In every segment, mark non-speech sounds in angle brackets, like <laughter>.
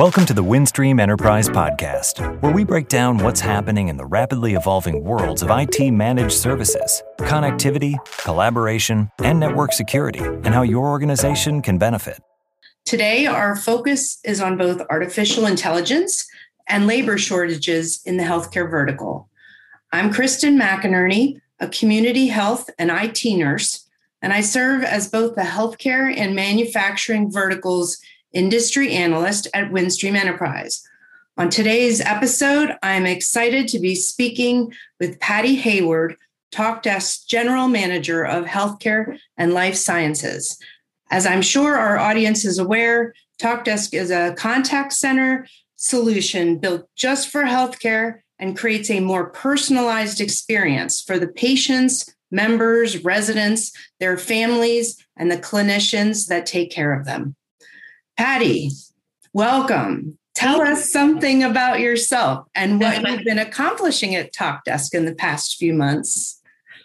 Welcome to the Windstream Enterprise Podcast, where we break down what's happening in the rapidly evolving worlds of IT managed services, connectivity, collaboration, and network security, and how your organization can benefit. Today, our focus is on both artificial intelligence and labor shortages in the healthcare vertical. I'm Kristin McInerney, a community health and IT nurse, and I serve as both the healthcare and manufacturing verticals industry analyst at Windstream Enterprise. On today's episode, I'm excited to be speaking with Patty Hayward, TalkDesk General Manager of Healthcare and Life Sciences. As I'm sure our audience is aware, TalkDesk is a contact center solution built just for healthcare and creates a more personalized experience for the patients, members, residents, their families, and the clinicians that take care of them. Patty, welcome. Tell us something about yourself and what <laughs> you've been accomplishing at TalkDesk in the past few months.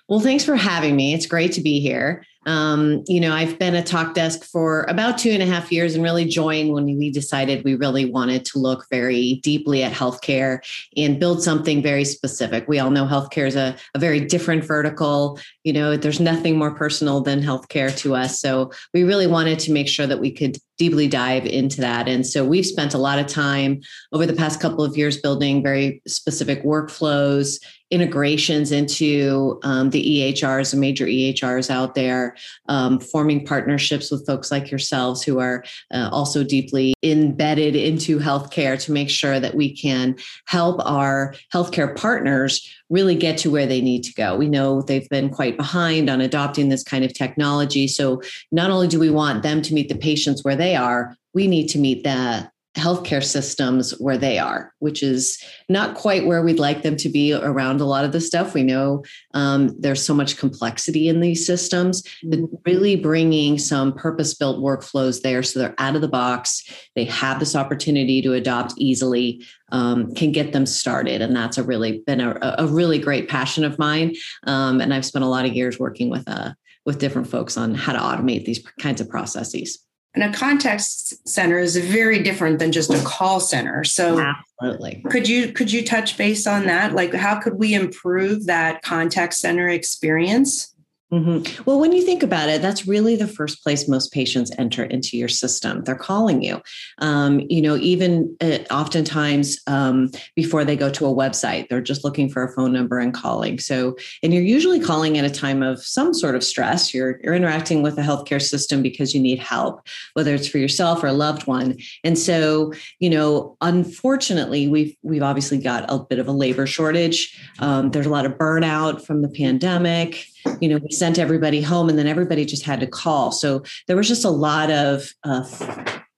Well, thanks for having me. It's great to be here. Um, you know, I've been at TalkDesk for about two and a half years and really joined when we decided we really wanted to look very deeply at healthcare and build something very specific. We all know healthcare is a, a very different vertical. You know, there's nothing more personal than healthcare to us. So we really wanted to make sure that we could deeply dive into that. And so we've spent a lot of time over the past couple of years building very specific workflows, integrations into um, the EHRs, the major EHRs out there, um, forming partnerships with folks like yourselves who are uh, also deeply embedded into healthcare to make sure that we can help our healthcare partners really get to where they need to go. We know they've been quite behind on adopting this kind of technology. So not only do we want them to meet the patients where they are, we need to meet the healthcare systems where they are, which is not quite where we'd like them to be around a lot of the stuff. We know um, there's so much complexity in these systems, but mm-hmm. really bringing some purpose built workflows there so they're out of the box, they have this opportunity to adopt easily. Um, can get them started, and that's a really been a, a really great passion of mine. Um, and I've spent a lot of years working with uh, with different folks on how to automate these kinds of processes. And a contact center is very different than just a call center. So absolutely. Could you could you touch base on that? Like how could we improve that contact center experience? Mm-hmm. Well, when you think about it, that's really the first place most patients enter into your system. They're calling you. Um, you know, even uh, oftentimes um, before they go to a website, they're just looking for a phone number and calling. So, and you're usually calling at a time of some sort of stress. You're you're interacting with the healthcare system because you need help, whether it's for yourself or a loved one. And so, you know, unfortunately, we've we've obviously got a bit of a labor shortage. Um, there's a lot of burnout from the pandemic you know, we sent everybody home and then everybody just had to call. So there was just a lot of, uh,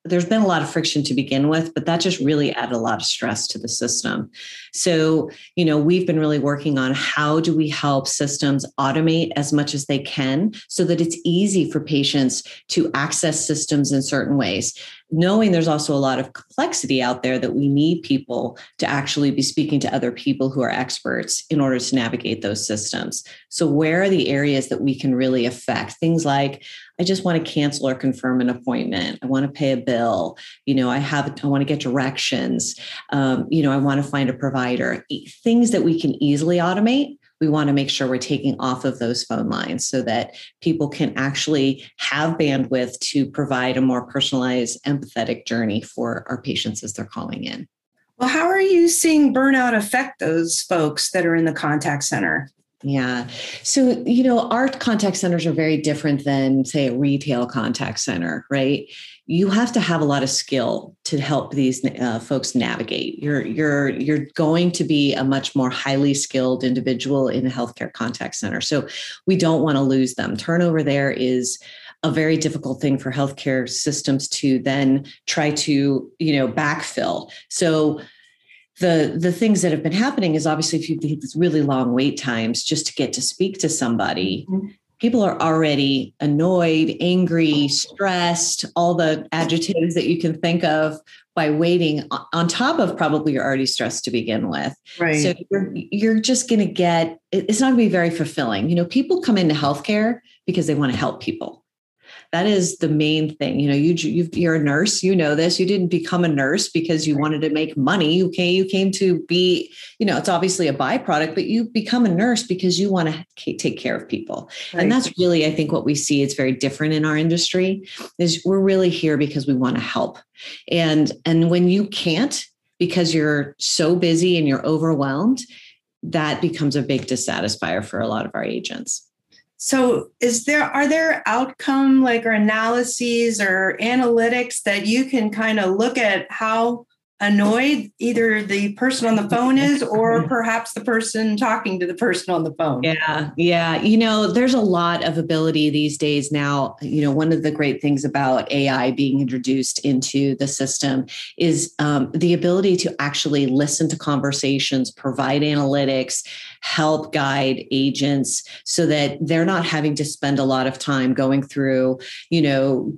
there's been a lot of friction to begin with, but that just really added a lot of stress to the system. So, you know, we've been really working on how do we help systems automate as much as they can so that it's easy for patients to access systems in certain ways knowing there's also a lot of complexity out there that we need people to actually be speaking to other people who are experts in order to navigate those systems. So, where are the areas that we can really affect? Things like, I just want to cancel or confirm an appointment. I want to pay a bill. You know, I have, I want to get directions. Um, you know, I want to find a provider. Things that we can easily automate we want to make sure we're taking off of those phone lines so that people can actually have bandwidth to provide a more personalized, empathetic journey for our patients as they're calling in. Well, how are you seeing burnout affect those folks that are in the contact center? Yeah. So, you know, our contact centers are very different than, say, a retail contact center, right? You have to have a lot of skill to help these uh, folks navigate. You're you're you're going to be a much more highly skilled individual in a healthcare contact center. So, we don't want to lose them. Turnover there is a very difficult thing for healthcare systems to then try to, you know, backfill. So, the the things that have been happening is obviously if you have these really long wait times just to get to speak to somebody mm-hmm. People are already annoyed angry stressed all the adjectives that you can think of by waiting on top of probably you're already stressed to begin with. Right. so you're, you're just going to get it's not going to be very fulfilling. You know people come into healthcare because they want to help people that is the main thing. You know, you you are a nurse. You know this. You didn't become a nurse because you wanted to make money. You came you came to be. You know, it's obviously a byproduct, but you become a nurse because you want to take care of people. Right. And that's really, I think, what we see. It's very different in our industry. Is we're really here because we want to help. And and when you can't because you're so busy and you're overwhelmed, that becomes a big dissatisfier for a lot of our agents. So is there are there outcome like or analyses or analytics that you can kind of look at how annoyed either the person on the phone is <laughs> or perhaps the person talking to the person on the phone. Yeah. Yeah. You know, there's a lot of ability these days now. You know, one of the great things about AI being introduced into the system is um, the ability to actually listen to conversations, provide analytics, help guide agents so that they're not having to spend a lot of time going through, you know,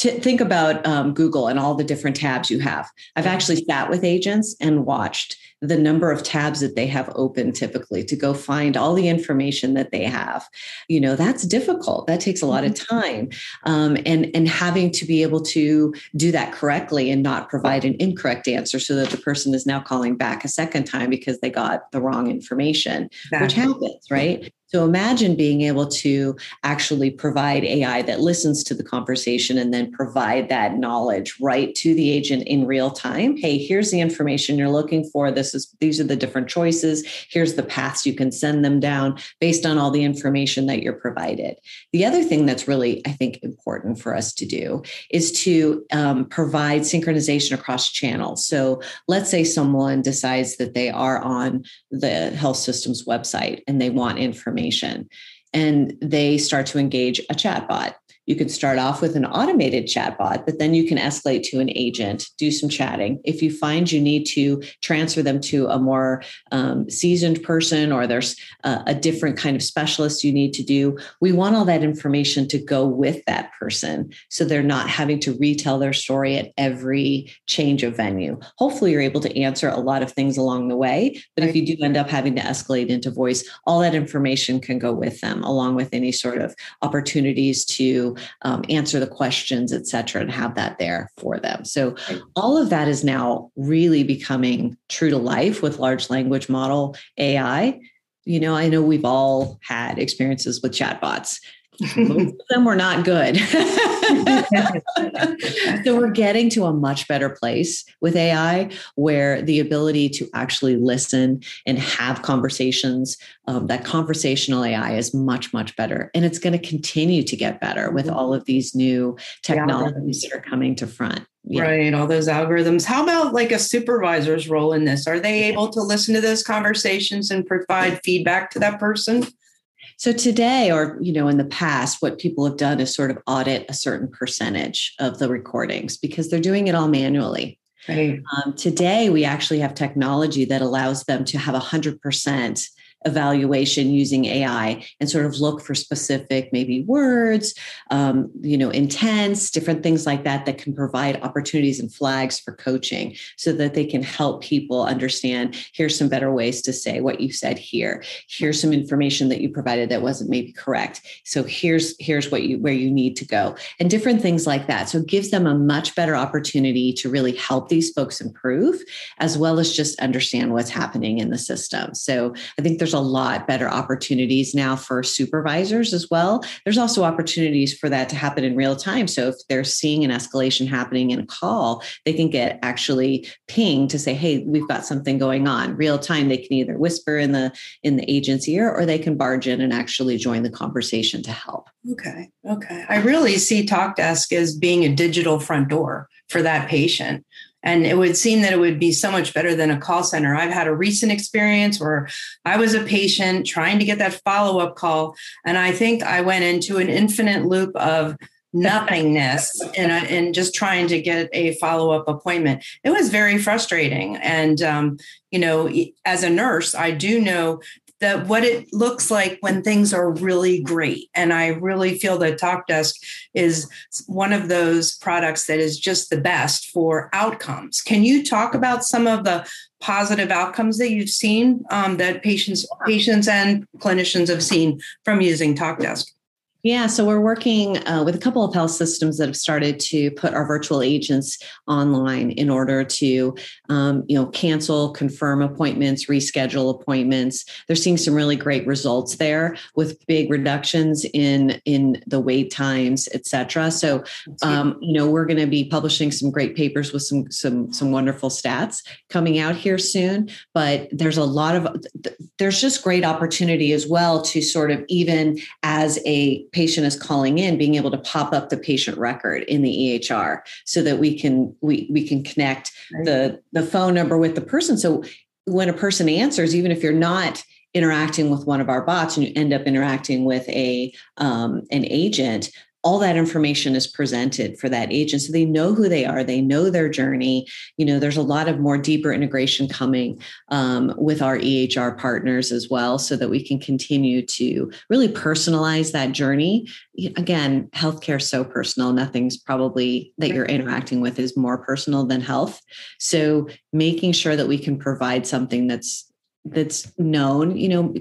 to think about um, Google and all the different tabs you have. I've actually sat with agents and watched the number of tabs that they have open typically to go find all the information that they have. You know, that's difficult. That takes a lot of mm-hmm. time. Um, and, and having to be able to do that correctly and not provide an incorrect answer so that the person is now calling back a second time because they got the wrong information, exactly. which happens, right? So imagine being able to actually provide AI that listens to the conversation and then provide that knowledge right to the agent in real time. Hey, here's the information you're looking for. This is these are the different choices. Here's the paths you can send them down based on all the information that you're provided. The other thing that's really, I think, important for us to do is to um, provide synchronization across channels. So let's say someone decides that they are on the health system's website and they want information information and they start to engage a chatbot. You can start off with an automated chatbot, but then you can escalate to an agent, do some chatting. If you find you need to transfer them to a more um, seasoned person or there's a, a different kind of specialist you need to do, we want all that information to go with that person so they're not having to retell their story at every change of venue. Hopefully, you're able to answer a lot of things along the way, but right. if you do end up having to escalate into voice, all that information can go with them along with any sort of opportunities to um, answer the questions, et cetera, and have that there for them. So all of that is now really becoming true to life with large language model AI. You know, I know we've all had experiences with chatbots. Most of them were not good. <laughs> so we're getting to a much better place with AI where the ability to actually listen and have conversations, um, that conversational AI is much, much better. And it's going to continue to get better with mm-hmm. all of these new technologies that are coming to front. Yeah. Right, all those algorithms. How about like a supervisor's role in this? Are they able to listen to those conversations and provide feedback to that person? So today, or you know, in the past, what people have done is sort of audit a certain percentage of the recordings because they're doing it all manually. Right. Um, today, we actually have technology that allows them to have 100% evaluation using AI and sort of look for specific maybe words, um, you know, intents, different things like that that can provide opportunities and flags for coaching so that they can help people understand here's some better ways to say what you said here. Here's some information that you provided that wasn't maybe correct. So here's here's what you where you need to go and different things like that. So it gives them a much better opportunity to really help these folks improve as well as just understand what's happening in the system. So I think there's there's a lot better opportunities now for supervisors as well. There's also opportunities for that to happen in real time. So if they're seeing an escalation happening in a call, they can get actually pinged to say, "Hey, we've got something going on." Real time, they can either whisper in the in the agent's ear or they can barge in and actually join the conversation to help. Okay. Okay. I really see TalkDesk as being a digital front door for that patient and it would seem that it would be so much better than a call center. I've had a recent experience where I was a patient trying to get that follow up call. And I think I went into an infinite loop of nothingness <laughs> and, and just trying to get a follow up appointment. It was very frustrating. And, um, you know, as a nurse, I do know that what it looks like when things are really great. And I really feel that TalkDesk is one of those products that is just the best for outcomes. Can you talk about some of the positive outcomes that you've seen um, that patients patients and clinicians have seen from using TalkDesk? Yeah, so we're working uh, with a couple of health systems that have started to put our virtual agents online in order to, um, you know, cancel, confirm appointments, reschedule appointments. They're seeing some really great results there with big reductions in in the wait times, et cetera. So, um, you know, we're going to be publishing some great papers with some some some wonderful stats coming out here soon. But there's a lot of there's just great opportunity as well to sort of even as a patient is calling in being able to pop up the patient record in the EHR so that we can we we can connect right. the the phone number with the person so when a person answers even if you're not interacting with one of our bots and you end up interacting with a um, an agent all that information is presented for that agent so they know who they are they know their journey. You know there's a lot of more deeper integration coming um, with our ehr partners as well so that we can continue to really personalize that journey. Again healthcare is so personal nothing's probably that you're interacting with is more personal than health. So making sure that we can provide something that's that's known you know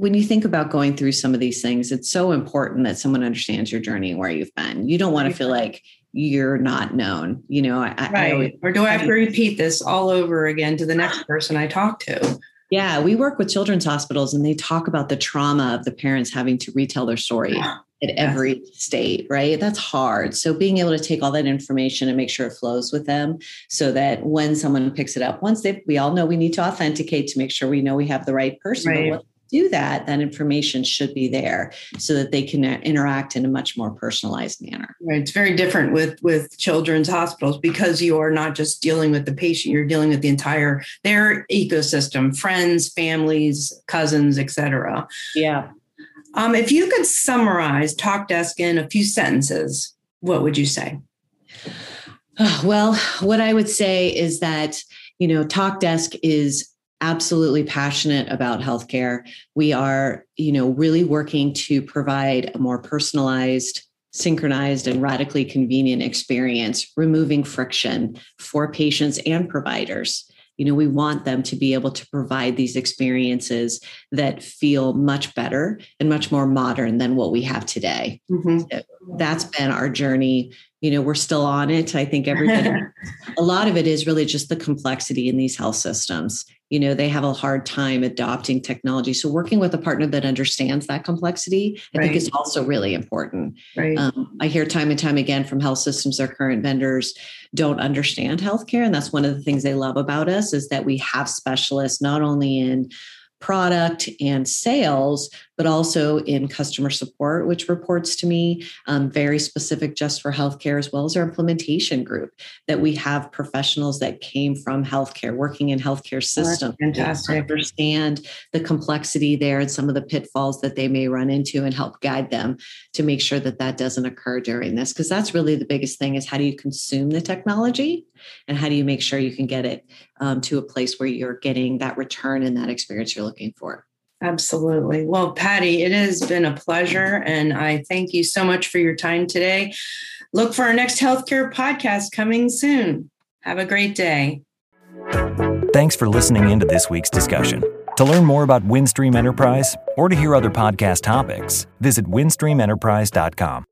when you think about going through some of these things, it's so important that someone understands your journey and where you've been. You don't want to feel like you're not known, you know. I, right. I always, or do I have to repeat this all over again to the next <gasps> person I talk to? Yeah, we work with children's hospitals and they talk about the trauma of the parents having to retell their story at every state, right? That's hard. So being able to take all that information and make sure it flows with them so that when someone picks it up, once they we all know we need to authenticate to make sure we know we have the right person. Right. Do that, that information should be there so that they can interact in a much more personalized manner. Right. It's very different with with children's hospitals because you are not just dealing with the patient, you're dealing with the entire their ecosystem, friends, families, cousins, etc. Yeah. Um, if you could summarize TalkDesk in a few sentences, what would you say? <sighs> Well, what I would say is that, you know, TalkDesk is absolutely passionate about healthcare. We are, you know, really working to provide a more personalized, synchronized, and radically convenient experience, removing friction for patients and providers. You know, we want them to be able to provide these experiences that feel much better and much more modern than what we have today. Mm-hmm. That's been our journey you know we're still on it. I think everybody <laughs> a lot of it is really just the complexity in these health systems. You know they have a hard time adopting technology. So working with a partner that understands that complexity i right. think is also really important. Right. Um, i hear time and time again from health systems their current vendors don't understand healthcare. And that's one of the things they love about us is that we have specialists not only in product and sales, but also in customer support, which reports to me um, very specific just for healthcare, as well as our implementation group, that we have professionals that came from healthcare, working in healthcare systems, fantastic. understand the complexity there and some of the pitfalls that they may run into and help guide them to make sure that that doesn't occur during this. Because that's really the biggest thing is how do you consume the technology and how do you make sure you can get it um, to a place where you're getting that return and that experience you're looking for. Absolutely. Well patty it has been a pleasure and i thank you so much for your time today. Look for our next healthcare podcast coming soon. Have a great day. Thanks for listening into this week's discussion. To learn more about windstream enterprise or to hear other podcast topics visit windstreamenterprise.com